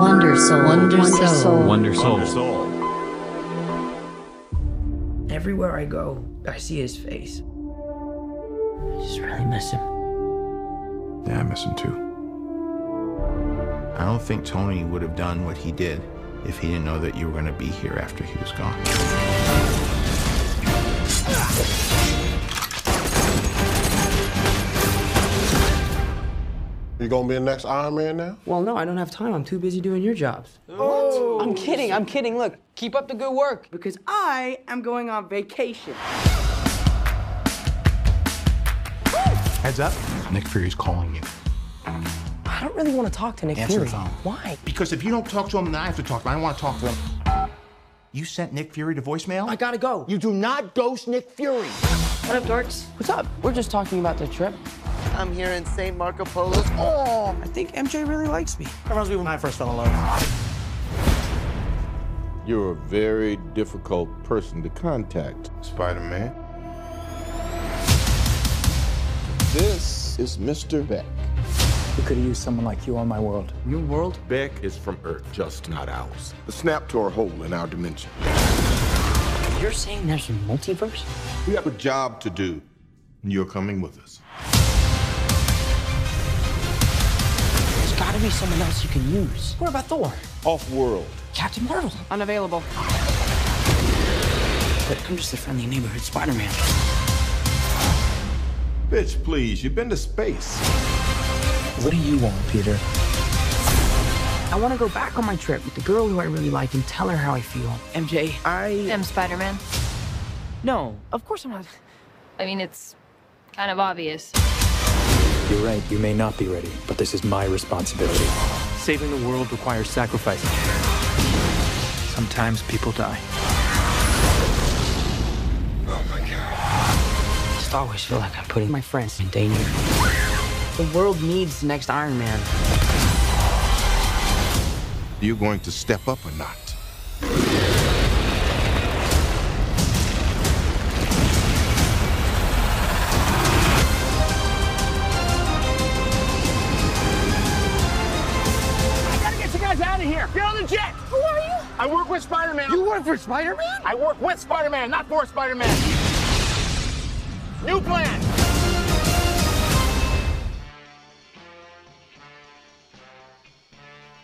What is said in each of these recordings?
Wonder Soul. Wonder Soul. Wonder Soul. Everywhere I go, I see his face. I just really miss him. Yeah, I miss him too. I don't think Tony would have done what he did if he didn't know that you were going to be here after he was gone. You gonna be the next Iron Man now? Well, no, I don't have time. I'm too busy doing your jobs. What? Oh. I'm kidding, I'm kidding. Look, keep up the good work. Because I am going on vacation. Heads up. Nick Fury's calling you. I don't really want to talk to Nick Fury. Answer the Fury. phone. Why? Because if you don't talk to him, then I have to talk to him. I don't want to talk to him. You sent Nick Fury to voicemail? I gotta go. You do not ghost Nick Fury. What up, dorks? What's up? We're just talking about the trip. I'm here in St. Marco Polo. Oh, I think MJ really likes me. reminds me when I first fell in love. You're a very difficult person to contact. Spider-Man. This is Mr. Beck. We could have used someone like you on my world. Your world? Beck is from Earth, just not ours. A snap to our hole in our dimension. You're saying there's a multiverse? We have a job to do, and you're coming with us. Gotta be someone else you can use. What about Thor? Off-world. Captain Marvel? Unavailable. But I'm just a friendly neighborhood Spider-Man. Bitch, please, you've been to space. What do you want, Peter? I want to go back on my trip with the girl who I really like and tell her how I feel. MJ, I... am Spider Man. No, of course I'm not. I mean, it's kind of obvious. You're right, you may not be ready, but this is my responsibility. Saving the world requires sacrifice. Sometimes people die. Oh my god. I just always feel like I'm putting my friends in danger. The world needs the next Iron Man. Are you going to step up or not? For Spider-Man? I work with Spider-Man, not for Spider-Man. New plan.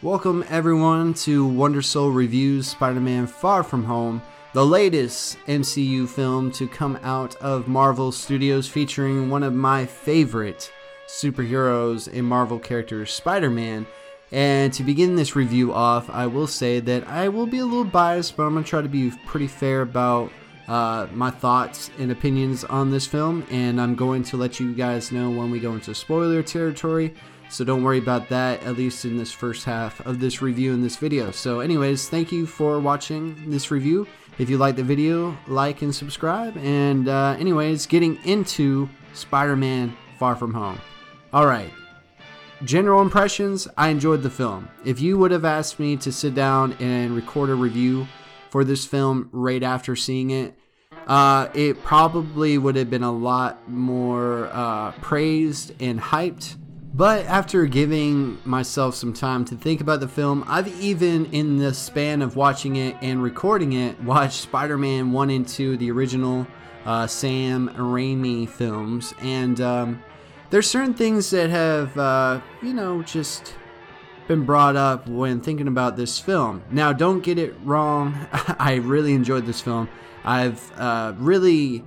Welcome everyone to Wonder Soul Reviews Spider-Man Far From Home, the latest MCU film to come out of Marvel Studios featuring one of my favorite superheroes and Marvel characters, Spider-Man. And to begin this review off, I will say that I will be a little biased, but I'm going to try to be pretty fair about uh, my thoughts and opinions on this film, and I'm going to let you guys know when we go into spoiler territory. So don't worry about that, at least in this first half of this review in this video. So, anyways, thank you for watching this review. If you like the video, like and subscribe. And, uh, anyways, getting into Spider Man Far From Home. Alright, general impressions I enjoyed the film. If you would have asked me to sit down and record a review for this film right after seeing it, uh, it probably would have been a lot more uh, praised and hyped. But after giving myself some time to think about the film, I've even, in the span of watching it and recording it, watched Spider Man 1 and 2, the original uh, Sam Raimi films. And um, there's certain things that have, uh, you know, just been brought up when thinking about this film. Now, don't get it wrong. I really enjoyed this film. I've uh, really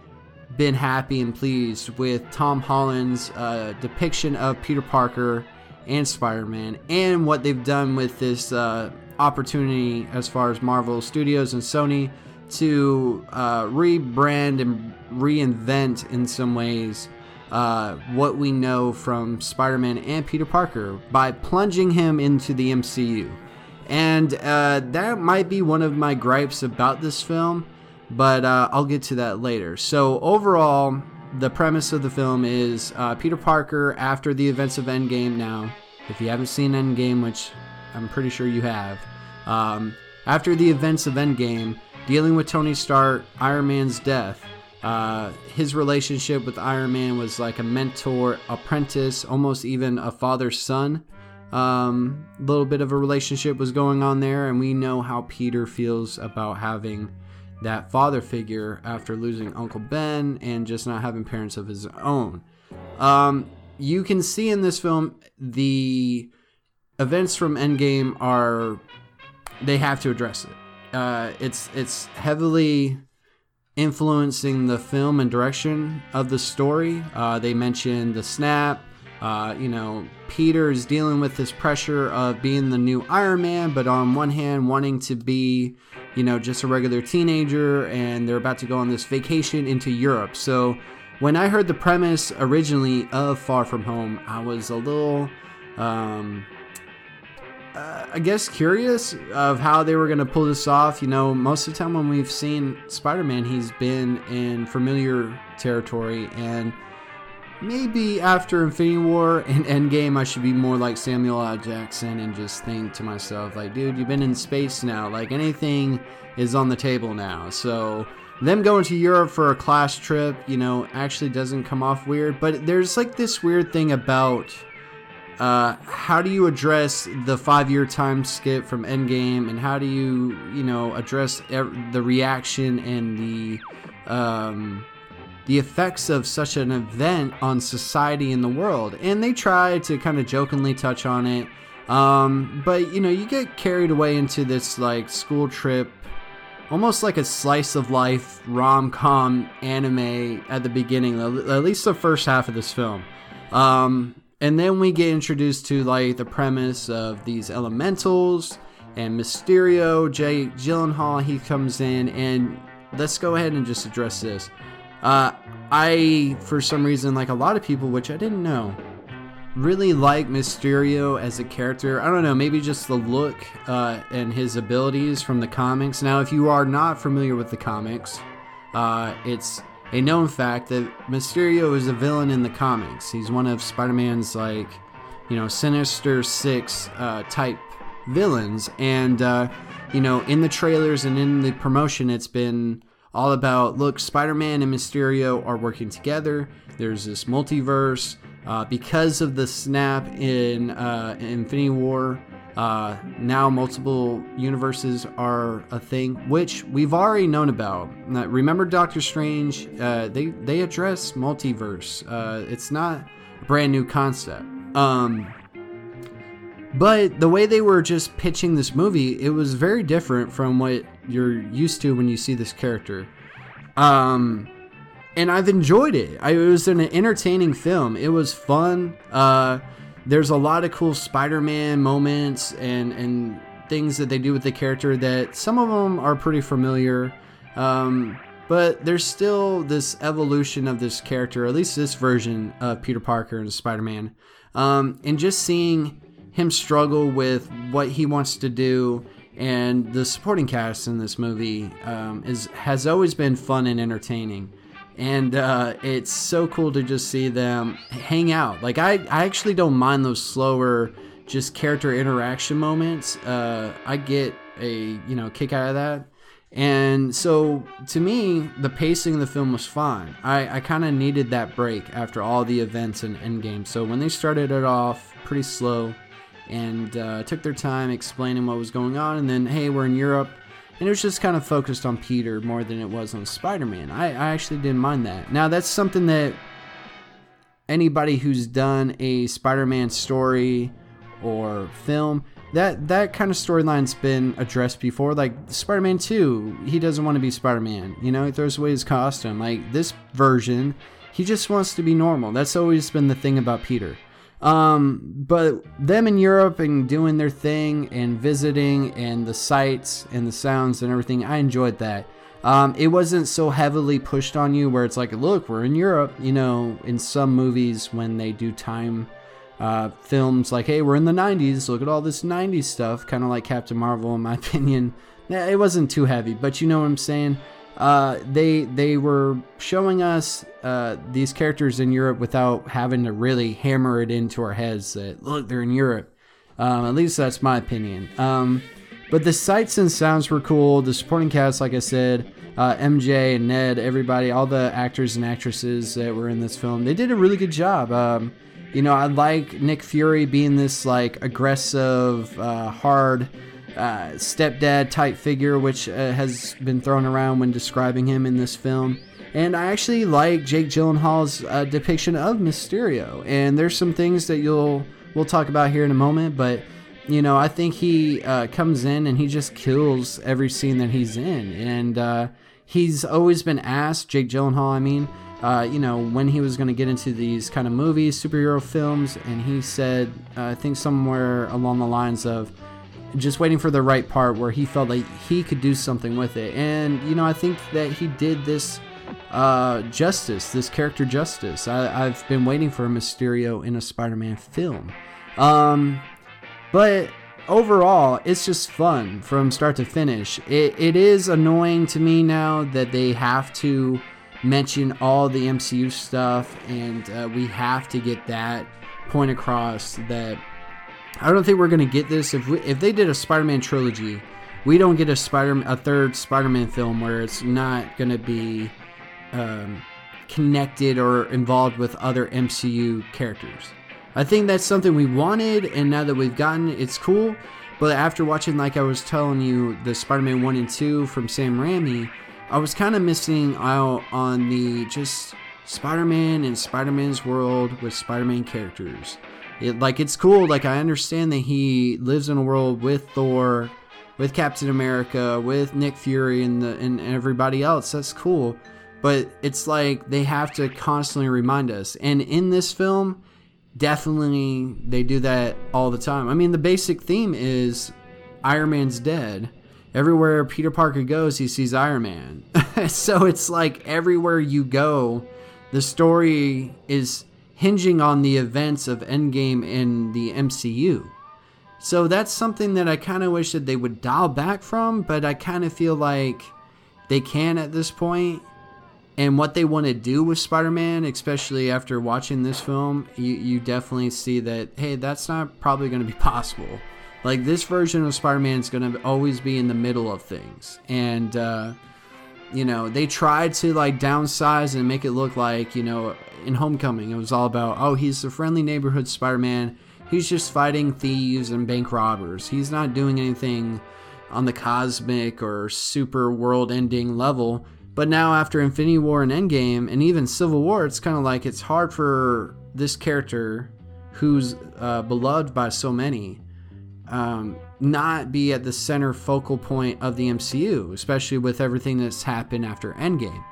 been happy and pleased with Tom Holland's uh, depiction of Peter Parker and Spider Man and what they've done with this uh, opportunity as far as Marvel Studios and Sony to uh, rebrand and reinvent in some ways uh, what we know from Spider Man and Peter Parker by plunging him into the MCU. And uh, that might be one of my gripes about this film, but uh, I'll get to that later. So, overall, the premise of the film is uh, Peter Parker, after the events of Endgame now, if you haven't seen Endgame, which I'm pretty sure you have, um, after the events of Endgame, dealing with Tony Stark, Iron Man's death, uh, his relationship with Iron Man was like a mentor, apprentice, almost even a father son um, little bit of a relationship was going on there, and we know how Peter feels about having that father figure after losing Uncle Ben and just not having parents of his own. Um, you can see in this film the events from Endgame are they have to address it. Uh, it's it's heavily influencing the film and direction of the story. Uh, they mention the snap. Uh, you know, Peter is dealing with this pressure of being the new Iron Man, but on one hand, wanting to be, you know, just a regular teenager, and they're about to go on this vacation into Europe. So, when I heard the premise originally of Far From Home, I was a little, um, uh, I guess, curious of how they were going to pull this off. You know, most of the time when we've seen Spider Man, he's been in familiar territory, and maybe after Infinity War and Endgame, I should be more like Samuel L. Jackson and just think to myself, like, dude, you've been in space now. Like, anything is on the table now. So, them going to Europe for a class trip, you know, actually doesn't come off weird. But there's like this weird thing about uh, how do you address the five year time skip from Endgame, and how do you, you know, address the reaction and the um, the effects of such an event on society and the world? And they try to kind of jokingly touch on it. Um, but you know, you get carried away into this like school trip almost like a slice of life rom com anime at the beginning, at least the first half of this film. Um, and then we get introduced to like the premise of these elementals and Mysterio, Jake Gyllenhaal. He comes in, and let's go ahead and just address this. Uh, I, for some reason, like a lot of people, which I didn't know, really like Mysterio as a character. I don't know, maybe just the look uh, and his abilities from the comics. Now, if you are not familiar with the comics, uh, it's a known fact that Mysterio is a villain in the comics. He's one of Spider Man's, like, you know, Sinister Six uh, type villains. And, uh, you know, in the trailers and in the promotion, it's been all about look, Spider Man and Mysterio are working together. There's this multiverse. Uh, because of the snap in uh, Infinity War, uh, now multiple universes are a thing, which we've already known about. Now, remember Doctor Strange? Uh, they they address multiverse. Uh, it's not a brand new concept. Um, but the way they were just pitching this movie, it was very different from what you're used to when you see this character. Um, and I've enjoyed it. I, it was an entertaining film. It was fun. Uh, there's a lot of cool Spider-Man moments and and things that they do with the character that some of them are pretty familiar. Um, but there's still this evolution of this character, at least this version of Peter Parker and Spider-Man. Um, and just seeing him struggle with what he wants to do and the supporting cast in this movie um, is has always been fun and entertaining and uh, it's so cool to just see them hang out. Like I, I actually don't mind those slower, just character interaction moments. Uh, I get a you know kick out of that. And so to me, the pacing of the film was fine. I, I kind of needed that break after all the events in Endgame. So when they started it off pretty slow and uh, took their time explaining what was going on, and then hey, we're in Europe and it was just kind of focused on Peter more than it was on Spider Man. I, I actually didn't mind that. Now, that's something that anybody who's done a Spider Man story or film, that, that kind of storyline's been addressed before. Like Spider Man 2, he doesn't want to be Spider Man. You know, he throws away his costume. Like this version, he just wants to be normal. That's always been the thing about Peter. Um, but them in Europe and doing their thing and visiting and the sights and the sounds and everything, I enjoyed that. Um, it wasn't so heavily pushed on you where it's like, look, we're in Europe. You know, in some movies when they do time uh, films, like, hey, we're in the 90s, look at all this 90s stuff, kind of like Captain Marvel, in my opinion. It wasn't too heavy, but you know what I'm saying? Uh, they they were showing us uh, these characters in Europe without having to really hammer it into our heads that look they're in Europe. Um, at least that's my opinion. Um, but the sights and sounds were cool. The supporting cast, like I said, uh, MJ and Ned, everybody, all the actors and actresses that were in this film, they did a really good job. Um, You know, I like Nick Fury being this like aggressive, uh, hard uh, stepdad type figure, which uh, has been thrown around when describing him in this film. And I actually like Jake Gyllenhaal's uh, depiction of Mysterio. And there's some things that you'll we'll talk about here in a moment, but you know, I think he uh, comes in and he just kills every scene that he's in. And uh, he's always been asked, Jake Gyllenhaal, I mean, uh, you know, when he was going to get into these kind of movies, superhero films, and he said, uh, I think somewhere along the lines of just waiting for the right part where he felt like he could do something with it. And, you know, I think that he did this uh, justice, this character justice. I, have been waiting for a Mysterio in a Spider Man film. Um, but overall, it's just fun from start to finish. It, it is annoying to me now that they have to mention all the MCU stuff, and uh, we have to get that point across that I don't think we're gonna get this if we, if they did a Spider-Man trilogy. We don't get a Spider a third Spider-Man film where it's not gonna be um, connected or involved with other MCU characters. I think that's something we wanted, and now that we've gotten it, it's cool. But after watching, like I was telling you, the Spider Man 1 and 2 from Sam Raimi, I was kind of missing out on the just Spider Man and Spider Man's world with Spider Man characters. It, like, it's cool. Like, I understand that he lives in a world with Thor, with Captain America, with Nick Fury, and, the, and everybody else. That's cool. But it's like they have to constantly remind us. And in this film, definitely they do that all the time. I mean, the basic theme is Iron Man's dead. Everywhere Peter Parker goes, he sees Iron Man. so it's like everywhere you go, the story is hinging on the events of Endgame in the MCU. So that's something that I kind of wish that they would dial back from, but I kind of feel like they can at this point and what they want to do with Spider-Man, especially after watching this film, you, you definitely see that hey, that's not probably going to be possible. Like this version of Spider-Man is going to always be in the middle of things, and uh, you know they tried to like downsize and make it look like you know in Homecoming it was all about oh he's the friendly neighborhood Spider-Man. He's just fighting thieves and bank robbers. He's not doing anything on the cosmic or super world-ending level but now after Infinity War and Endgame and even Civil War, it's kind of like it's hard for this character who's uh, beloved by so many um, not be at the center focal point of the MCU, especially with everything that's happened after Endgame.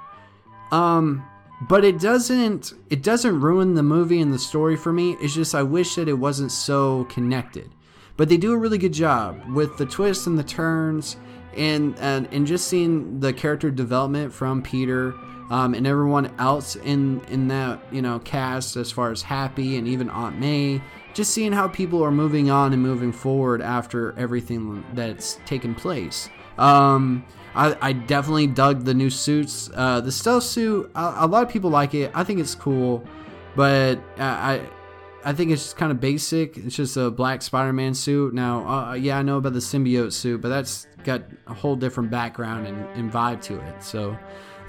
Um, but it doesn't it doesn't ruin the movie and the story for me. It's just I wish that it wasn't so connected. But they do a really good job with the twists and the turns and and, and just seeing the character development from Peter um, and everyone else in in that you know cast as far as Happy and even Aunt May, just seeing how people are moving on and moving forward after everything that's taken place. Um, I, I, definitely dug the new suits. Uh, the stealth suit, a, a, lot of people like it. I think it's cool, but I I think it's just kind of basic. It's just a black Spider-Man suit. Now, uh, yeah, I know about the symbiote suit, but that's got a whole different background and, and vibe to it. So,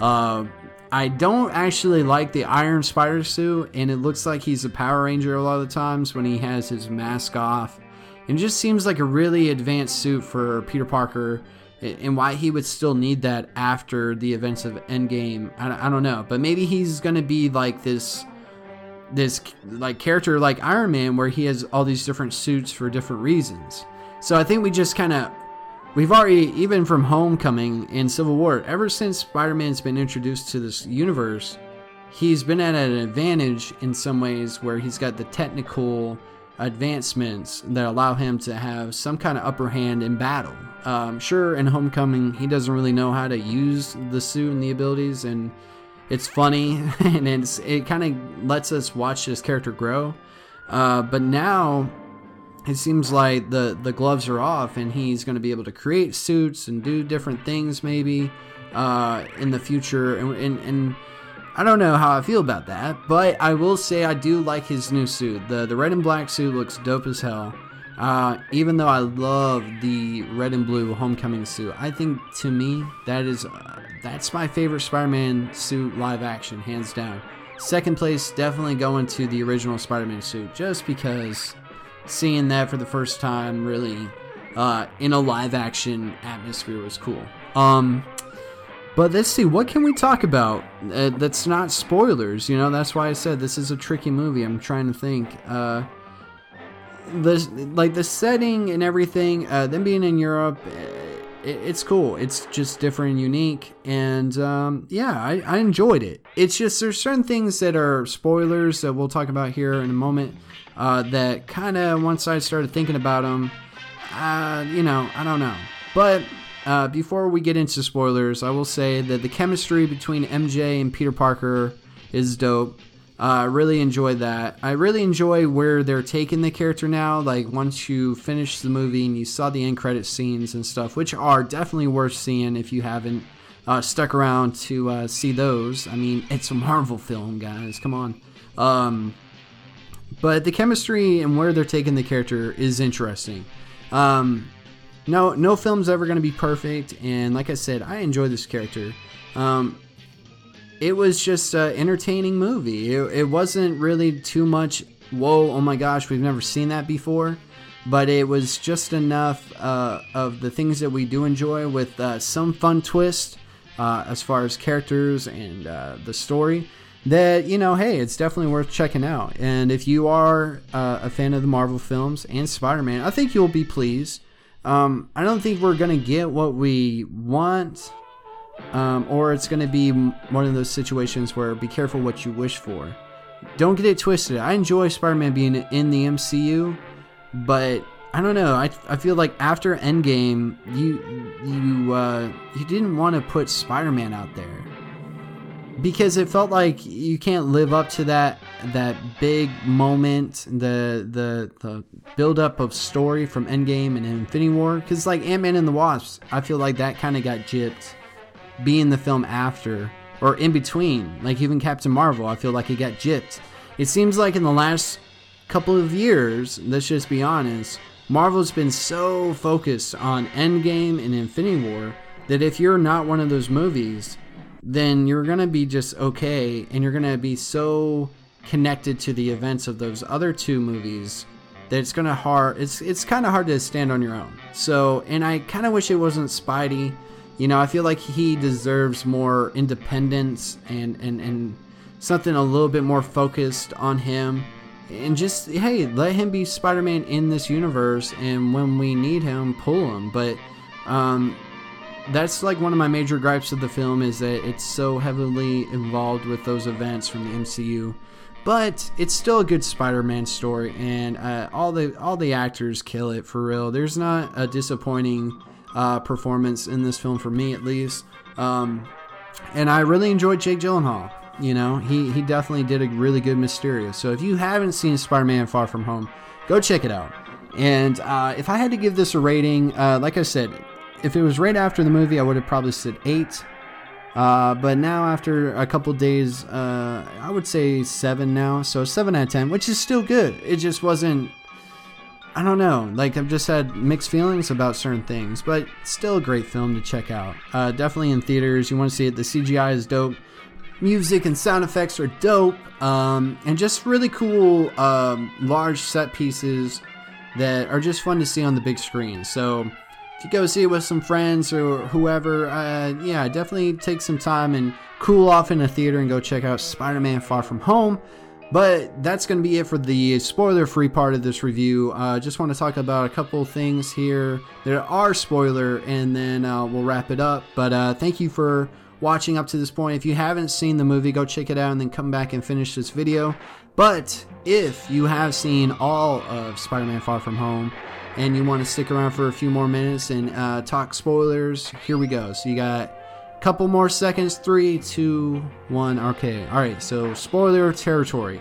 uh, I don't actually like the Iron Spider suit, and it looks like he's a Power Ranger a lot of the times when he has his mask off. It just seems like a really advanced suit for Peter Parker, and why he would still need that after the events of Endgame. I, I don't know, but maybe he's gonna be like this this like character like Iron Man where he has all these different suits for different reasons. So I think we just kind of we've already even from Homecoming and Civil War, ever since Spider-Man's been introduced to this universe, he's been at an advantage in some ways where he's got the technical advancements that allow him to have some kind of upper hand in battle. Um, sure, in Homecoming, he doesn't really know how to use the suit and the abilities, and it's funny and it's it kind of lets us watch this character grow. Uh, but now it seems like the the gloves are off and he's going to be able to create suits and do different things maybe uh, in the future and, and, and I don't know how I feel about that, but I will say I do like his new suit. the The red and black suit looks dope as hell. Uh, even though I love the red and blue homecoming suit, I think to me that is uh, that's my favorite Spider-Man suit live action, hands down. second place, definitely going to the original Spider Man suit, just because seeing that for the first time really uh, in a live action atmosphere was cool. Um, but let's see, what can we talk about uh, that's not spoilers? You know, that's why I said this is a tricky movie. I'm trying to think. Uh, the like the setting and everything, uh, them being in Europe, it, it's cool. It's just different and unique, and um, yeah, I, I enjoyed it. It's just there's certain things that are spoilers that we'll talk about here in a moment. Uh, that kind of once I started thinking about them, uh, you know, I don't know, but uh, before we get into spoilers, I will say that the chemistry between MJ and Peter Parker is dope. I uh, really enjoyed that. I really enjoy where they're taking the character now. Like once you finish the movie and you saw the end credit scenes and stuff, which are definitely worth seeing if you haven't uh, stuck around to uh, see those. I mean, it's a Marvel film, guys. Come on. Um, but the chemistry and where they're taking the character is interesting. Um, no no film's ever going to be perfect and like i said i enjoy this character. Um, it was just an entertaining movie. It, it wasn't really too much whoa oh my gosh we've never seen that before. But it was just enough uh, of the things that we do enjoy with uh, some fun twist uh, as far as characters and uh, the story that you know hey it's definitely worth checking out and if you are uh, a fan of the marvel films and spider-man i think you'll be pleased um, I don't think we're gonna get what we want, um, or it's gonna be one of those situations where be careful what you wish for. Don't get it twisted. I enjoy Spider-Man being in the MCU, but I don't know. I, I feel like after Endgame, you you uh, you didn't want to put Spider-Man out there because it felt like you can't live up to that that big moment, the the the build up of story from Endgame and Infinity War. Because like Ant Man and the Wasp, I feel like that kind of got gypped, being the film after or in between. Like even Captain Marvel, I feel like it got gypped. It seems like in the last couple of years, let's just be honest, Marvel's been so focused on Endgame and Infinity War that if you're not one of those movies then you're going to be just okay and you're going to be so connected to the events of those other two movies that it's going to hard it's it's kind of hard to stand on your own. So, and I kind of wish it wasn't Spidey. You know, I feel like he deserves more independence and and and something a little bit more focused on him and just hey, let him be Spider-Man in this universe and when we need him, pull him. But um that's like one of my major gripes of the film is that it's so heavily involved with those events from the MCU. But it's still a good Spider-Man story, and uh, all the all the actors kill it for real. There's not a disappointing uh, performance in this film for me, at least. Um, and I really enjoyed Jake Gyllenhaal. You know, he he definitely did a really good Mysterio. So if you haven't seen Spider-Man: Far From Home, go check it out. And uh, if I had to give this a rating, uh, like I said, if it was right after the movie, I would have probably said eight. Uh, but now, after a couple days, uh, I would say seven now. So seven out of ten, which is still good. It just wasn't. I don't know. Like I've just had mixed feelings about certain things, but still a great film to check out. Uh, definitely in theaters. You want to see it. The CGI is dope. Music and sound effects are dope, um, and just really cool, um, large set pieces that are just fun to see on the big screen. So you go see it with some friends or whoever, uh, yeah, definitely take some time and cool off in a theater and go check out Spider Man Far From Home. But that's going to be it for the spoiler free part of this review. I uh, just want to talk about a couple things here that are spoiler, and then uh, we'll wrap it up. But uh, thank you for watching up to this point. If you haven't seen the movie, go check it out and then come back and finish this video. But if you have seen all of Spider Man Far From Home, and you want to stick around for a few more minutes and uh, talk spoilers, here we go. So you got a couple more seconds. Three, two, one. Okay. All right. So spoiler territory.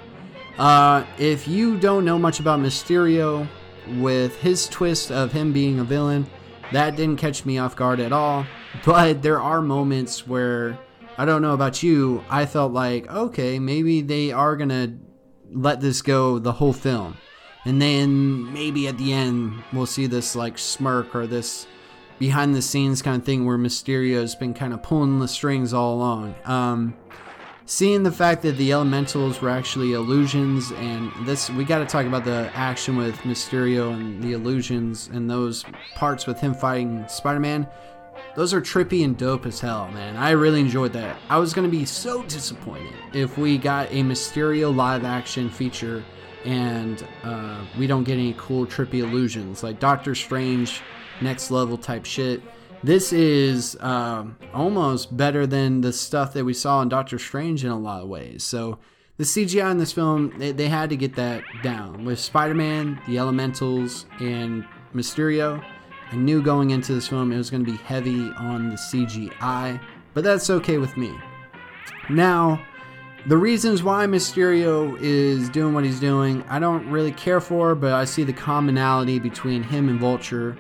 Uh, if you don't know much about Mysterio, with his twist of him being a villain, that didn't catch me off guard at all. But there are moments where I don't know about you. I felt like okay, maybe they are gonna let this go the whole film and then maybe at the end we'll see this like smirk or this behind the scenes kind of thing where Mysterio's been kind of pulling the strings all along. Um, seeing the fact that the elementals were actually illusions, and this we got to talk about the action with Mysterio and the illusions and those parts with him fighting Spider-Man. Those are trippy and dope as hell, man. I really enjoyed that. I was gonna be so disappointed if we got a Mysterio live action feature and uh, we don't get any cool trippy illusions like Doctor Strange next level type shit. This is um, almost better than the stuff that we saw in Doctor Strange in a lot of ways. So the CGI in this film, they, they had to get that down with Spider-Man, the Elementals, and Mysterio. I knew going into this film it was going to be heavy on the CGI, but that's okay with me. Now, the reasons why Mysterio is doing what he's doing, I don't really care for, but I see the commonality between him and Vulture.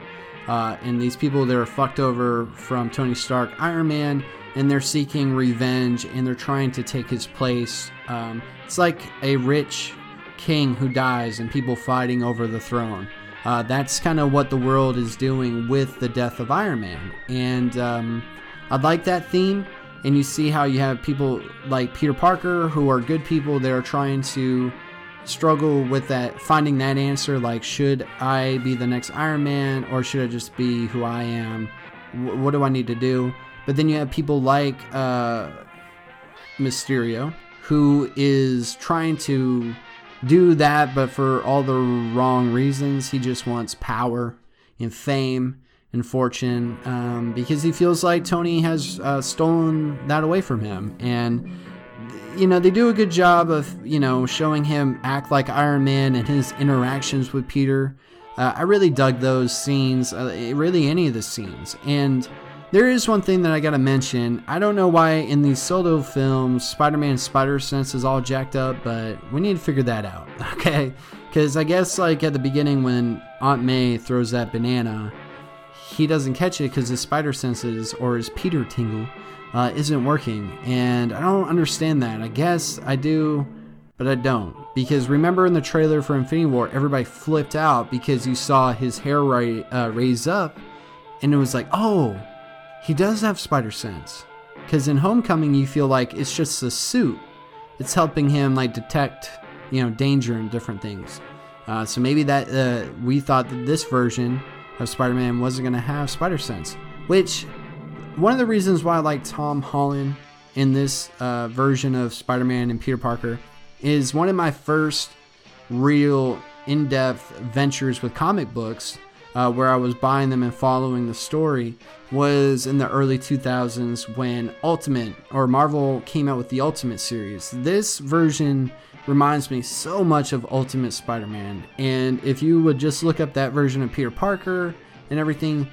Uh, and these people that are fucked over from Tony Stark, Iron Man, and they're seeking revenge and they're trying to take his place. Um, it's like a rich king who dies and people fighting over the throne. Uh, that's kind of what the world is doing with the death of Iron Man. And um, I like that theme. And you see how you have people like Peter Parker who are good people that are trying to struggle with that, finding that answer like, should I be the next Iron Man or should I just be who I am? W- what do I need to do? But then you have people like uh, Mysterio who is trying to do that, but for all the wrong reasons. He just wants power and fame and fortune um, because he feels like Tony has uh, stolen that away from him. And, you know, they do a good job of, you know, showing him act like Iron Man and his interactions with Peter. Uh, I really dug those scenes, uh, really any of the scenes. And there is one thing that I gotta mention. I don't know why in these solo films Spider Man Spider Sense is all jacked up, but we need to figure that out, okay? Because I guess, like, at the beginning when Aunt May throws that banana, he doesn't catch it because his spider senses or his Peter tingle uh, isn't working. And I don't understand that. I guess I do, but I don't. Because remember in the trailer for Infinity War, everybody flipped out because you saw his hair ra- uh, raise up, and it was like, oh, he does have spider sense. Because in Homecoming, you feel like it's just a suit. It's helping him like detect, you know, danger and different things. Uh, so maybe that uh, we thought that this version of Spider-Man wasn't going to have spider sense, which one of the reasons why I like Tom Holland in this uh, version of Spider-Man and Peter Parker is one of my first real in-depth ventures with comic books uh, where I was buying them and following the story was in the early 2000s when Ultimate or Marvel came out with the Ultimate series. This version reminds me so much of Ultimate Spider Man. And if you would just look up that version of Peter Parker and everything,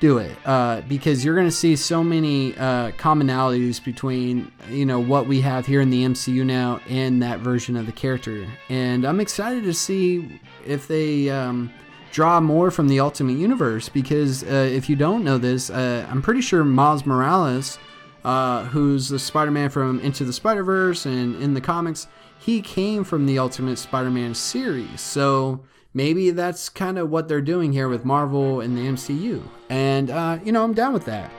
do it uh, because you're going to see so many uh, commonalities between you know what we have here in the MCU now and that version of the character, and I'm excited to see if they um, draw more from the Ultimate Universe because uh, if you don't know this, uh, I'm pretty sure Miles Morales, uh, who's the Spider-Man from Into the Spider-Verse and in the comics, he came from the Ultimate Spider-Man series, so maybe that's kind of what they're doing here with Marvel and the MCU. And, uh, you know, I'm down with that.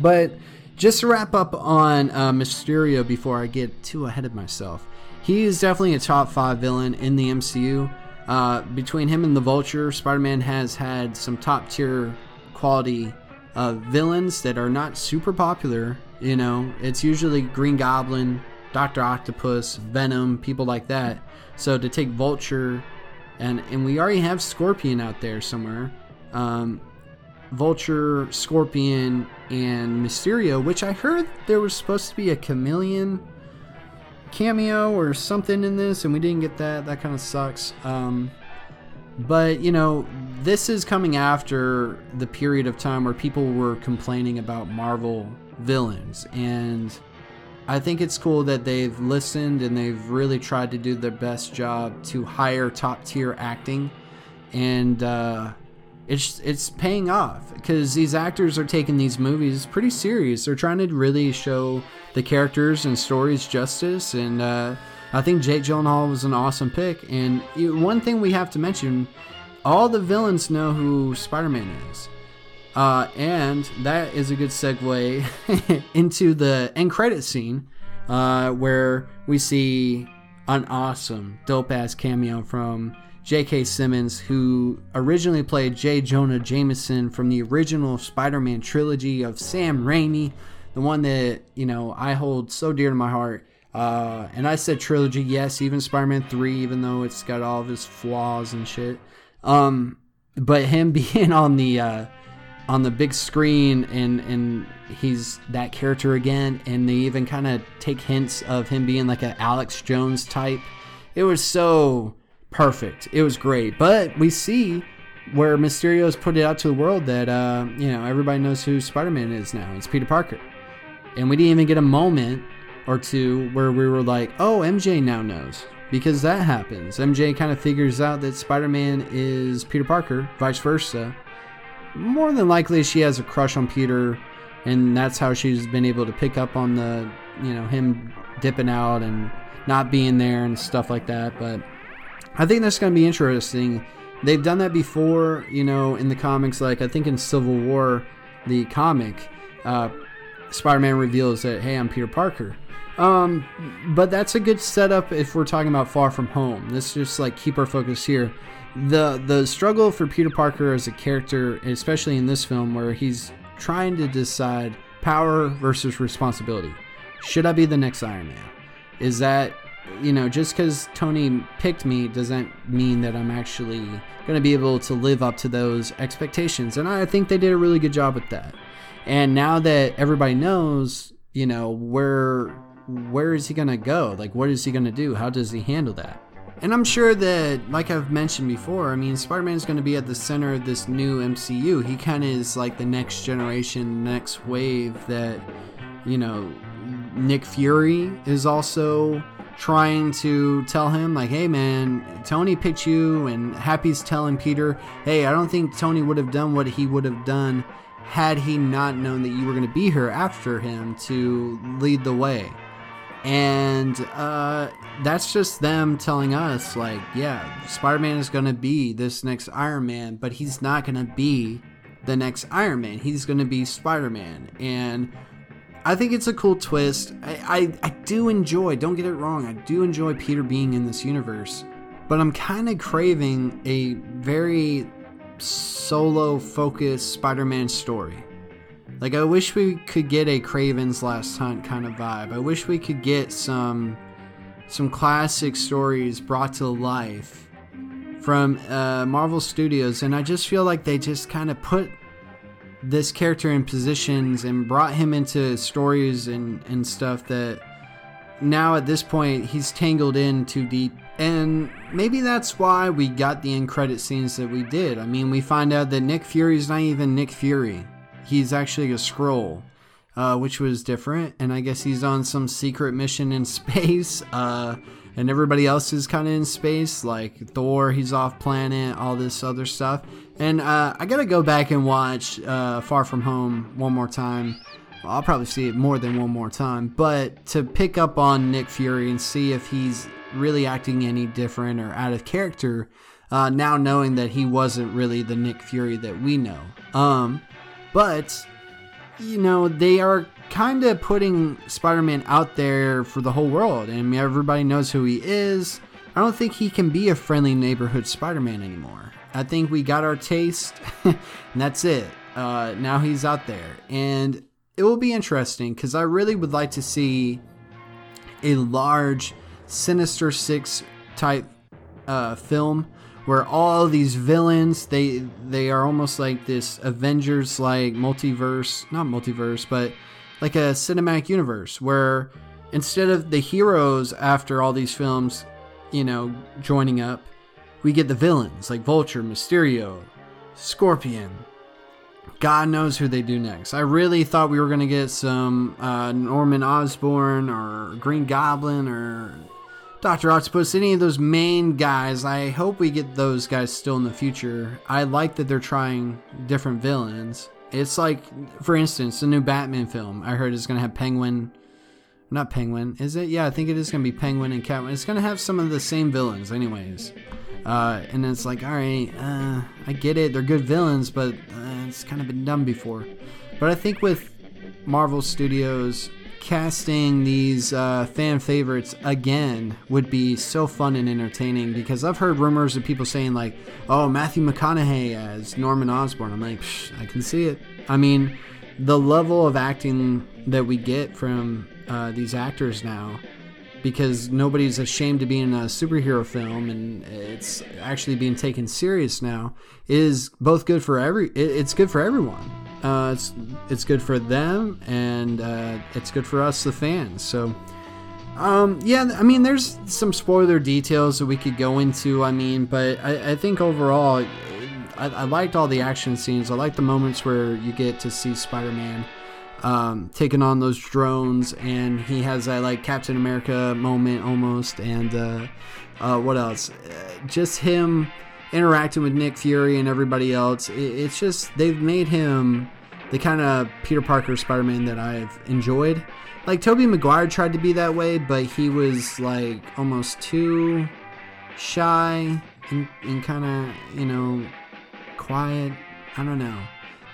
But just to wrap up on uh, Mysterio before I get too ahead of myself, he is definitely a top five villain in the MCU. Uh, between him and the Vulture, Spider Man has had some top tier quality uh, villains that are not super popular. You know, it's usually Green Goblin, Doctor Octopus, Venom, people like that. So to take Vulture and and we already have Scorpion out there somewhere. Um, Vulture, Scorpion, and Mysterio, which I heard there was supposed to be a chameleon cameo or something in this, and we didn't get that. That kind of sucks. Um, but you know, this is coming after the period of time where people were complaining about Marvel villains, and I think it's cool that they've listened and they've really tried to do their best job to hire top tier acting, and uh, it's it's paying off because these actors are taking these movies pretty serious. They're trying to really show the characters and stories justice, and uh, I think Jake Gyllenhaal was an awesome pick. And one thing we have to mention: all the villains know who Spider-Man is. Uh, and that is a good segue into the end credit scene uh, where we see an awesome, dope ass cameo from J.K. Simmons, who originally played J. Jonah Jameson from the original Spider Man trilogy of Sam Raimi, the one that, you know, I hold so dear to my heart. Uh, and I said trilogy, yes, even Spider Man 3, even though it's got all of his flaws and shit. Um, but him being on the. Uh, on the big screen and and he's that character again and they even kind of take hints of him being like an Alex Jones type. It was so perfect. It was great. But we see where Mysterio's put it out to the world that uh, you know everybody knows who Spider-Man is now. It's Peter Parker. And we didn't even get a moment or two where we were like, "Oh, MJ now knows." Because that happens. MJ kind of figures out that Spider-Man is Peter Parker, vice versa more than likely she has a crush on Peter, and that's how she's been able to pick up on the, you know, him dipping out and not being there and stuff like that. But I think that's going to be interesting. They've done that before, you know, in the comics. Like I think in Civil War, the comic, uh, Spider-Man reveals that, hey, I'm Peter Parker. Um, but that's a good setup if we're talking about Far From Home. Let's just like keep our focus here the the struggle for Peter Parker as a character, especially in this film, where he's trying to decide power versus responsibility. Should I be the next Iron Man? Is that you know just because Tony picked me doesn't mean that I'm actually going to be able to live up to those expectations, and I think they did a really good job with that. And now that everybody knows, you know where where is he going to go? Like, what is he going to do? How does he handle that? And I'm sure that, like I've mentioned before, I mean, Spider Man is going to be at the center of this new MCU. He kind of is like the next generation, next wave that, you know, Nick Fury is also trying to tell him, like, hey man, Tony picked you, and Happy's telling Peter, hey, I don't think Tony would have done what he would have done had he not known that you were going to be here after him to lead the way and uh, that's just them telling us like yeah spider-man is gonna be this next iron man but he's not gonna be the next iron man. He's gonna be spider-man. And i think it's a cool twist. I, I, I do enjoy don't get it wrong i do enjoy peter being in this universe but i'm kind of craving a very solo focused spider-man story like I wish we could get a Kraven's Last Hunt kind of vibe. I wish we could get some some classic stories brought to life from uh, Marvel Studios, and I just feel like they just kind of put this character in positions and brought him into stories and and stuff that now at this point he's tangled in too deep and maybe that's why we got the end credit scenes that we did. I mean, we find out that Nick Fury's not even Nick Fury he's actually a Skrull, uh, which was different. And I guess he's on some secret mission in space. Uh, and everybody else is kind of in space, like Thor, he's off planet, all this other stuff. And uh, I gotta go back and watch uh, Far From Home one more time. I'll probably see it more than one more time, but to pick up on Nick Fury and see if he's really acting any different or out of character, uh, now knowing that he wasn't really the Nick Fury that we know. Um, but, you know, they are kind of putting Spider Man out there for the whole world, and everybody knows who he is. I don't think he can be a friendly neighborhood Spider Man anymore. I think we got our taste, and that's it. Uh, now he's out there. And it will be interesting because I really would like to see a large Sinister Six type uh, film where all these villains they they are almost like this Avengers like multiverse, not multiverse, but like a cinematic universe where instead of the heroes after all these films, you know, joining up, we get the villains like Vulture, Mysterio, Scorpion. God knows who they do next. I really thought we were going to get some uh, Norman Osborn or Green Goblin or Dr. Octopus, any of those main guys, I hope we get those guys still in the future. I like that they're trying different villains. It's like, for instance, the new Batman film I heard is going to have Penguin. Not Penguin, is it? Yeah, I think it is going to be Penguin and Catwoman. It's going to have some of the same villains, anyways. Uh, and it's like, all right, uh, I get it. They're good villains, but uh, it's kind of been done before. But I think with Marvel Studios casting these uh, fan favorites again would be so fun and entertaining because I've heard rumors of people saying like, "Oh, Matthew McConaughey as Norman Osborn." I'm like, I can see it. I mean, the level of acting that we get from uh, these actors now, because nobody's ashamed to be in a superhero film and it's actually being taken serious now, is both good for every. It's good for everyone. Uh, it's it's good for them and uh, it's good for us, the fans. So. Um, yeah, I mean, there's some spoiler details that we could go into. I mean, but I, I think overall, I, I, liked all the action scenes. I like the moments where you get to see Spider-Man um, taking on those drones, and he has that like Captain America moment almost. And uh, uh, what else? Uh, just him interacting with Nick Fury and everybody else. It, it's just they've made him the kind of Peter Parker Spider-Man that I've enjoyed. Like Tobey Maguire tried to be that way, but he was like almost too shy and, and kind of you know quiet. I don't know.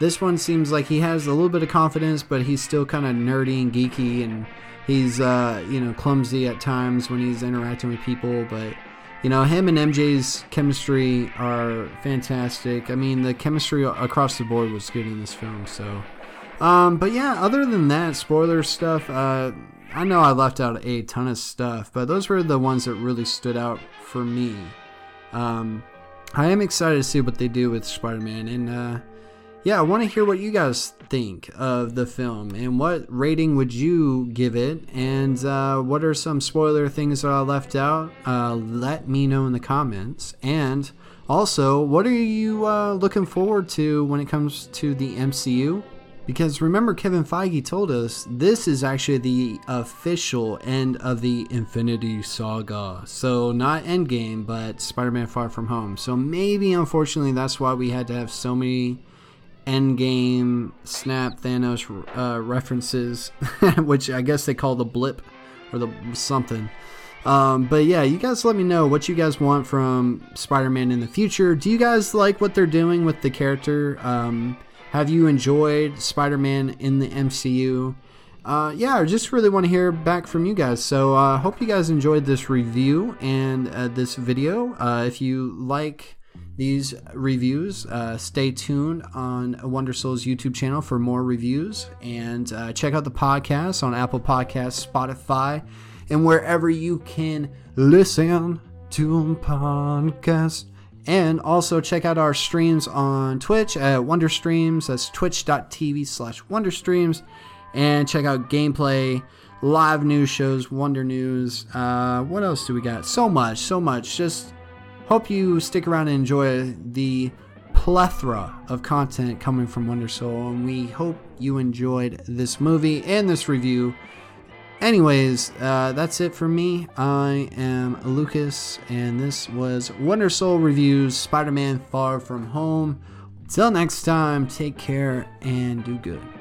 This one seems like he has a little bit of confidence, but he's still kind of nerdy and geeky, and he's uh, you know clumsy at times when he's interacting with people. But you know him and MJ's chemistry are fantastic. I mean the chemistry across the board was good in this film. So, um, but yeah, other than that, spoiler stuff. Uh, I know I left out a ton of stuff, but those were the ones that really stood out for me. Um, I am excited to see what they do with Spider-Man, and uh, yeah, I want to hear what you guys think of the film and what rating would you give it, and uh, what are some spoiler things that I left out? Uh, let me know in the comments, and also, what are you uh, looking forward to when it comes to the MCU? Because remember, Kevin Feige told us this is actually the official end of the Infinity Saga. So, not Endgame, but Spider Man Far From Home. So, maybe unfortunately, that's why we had to have so many Endgame Snap Thanos uh, references, which I guess they call the blip or the something. Um, but yeah, you guys let me know what you guys want from Spider Man in the future. Do you guys like what they're doing with the character? Um, have you enjoyed Spider Man in the MCU? Uh, yeah, I just really want to hear back from you guys. So I uh, hope you guys enjoyed this review and uh, this video. Uh, if you like these reviews, uh, stay tuned on Wonder Souls YouTube channel for more reviews and uh, check out the podcast on Apple Podcasts, Spotify, and wherever you can listen to podcasts. And also check out our streams on Twitch at Wonder Streams. That's twitch.tv slash Wonder Streams. And check out gameplay, live news shows, Wonder News. Uh, what else do we got? So much, so much. Just hope you stick around and enjoy the plethora of content coming from Wonder Soul. And we hope you enjoyed this movie and this review. Anyways, uh, that's it for me. I am Lucas, and this was Wonder Soul Reviews Spider Man Far From Home. Till next time, take care and do good.